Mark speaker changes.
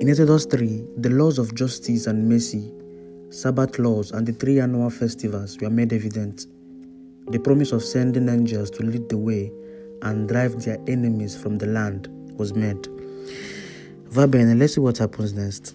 Speaker 1: In Exodus 3, the laws of justice and mercy, Sabbath laws, and the three annual festivals were made evident. The promise of sending angels to lead the way and drive their enemies from the land was made. Verben, let's see what happens next.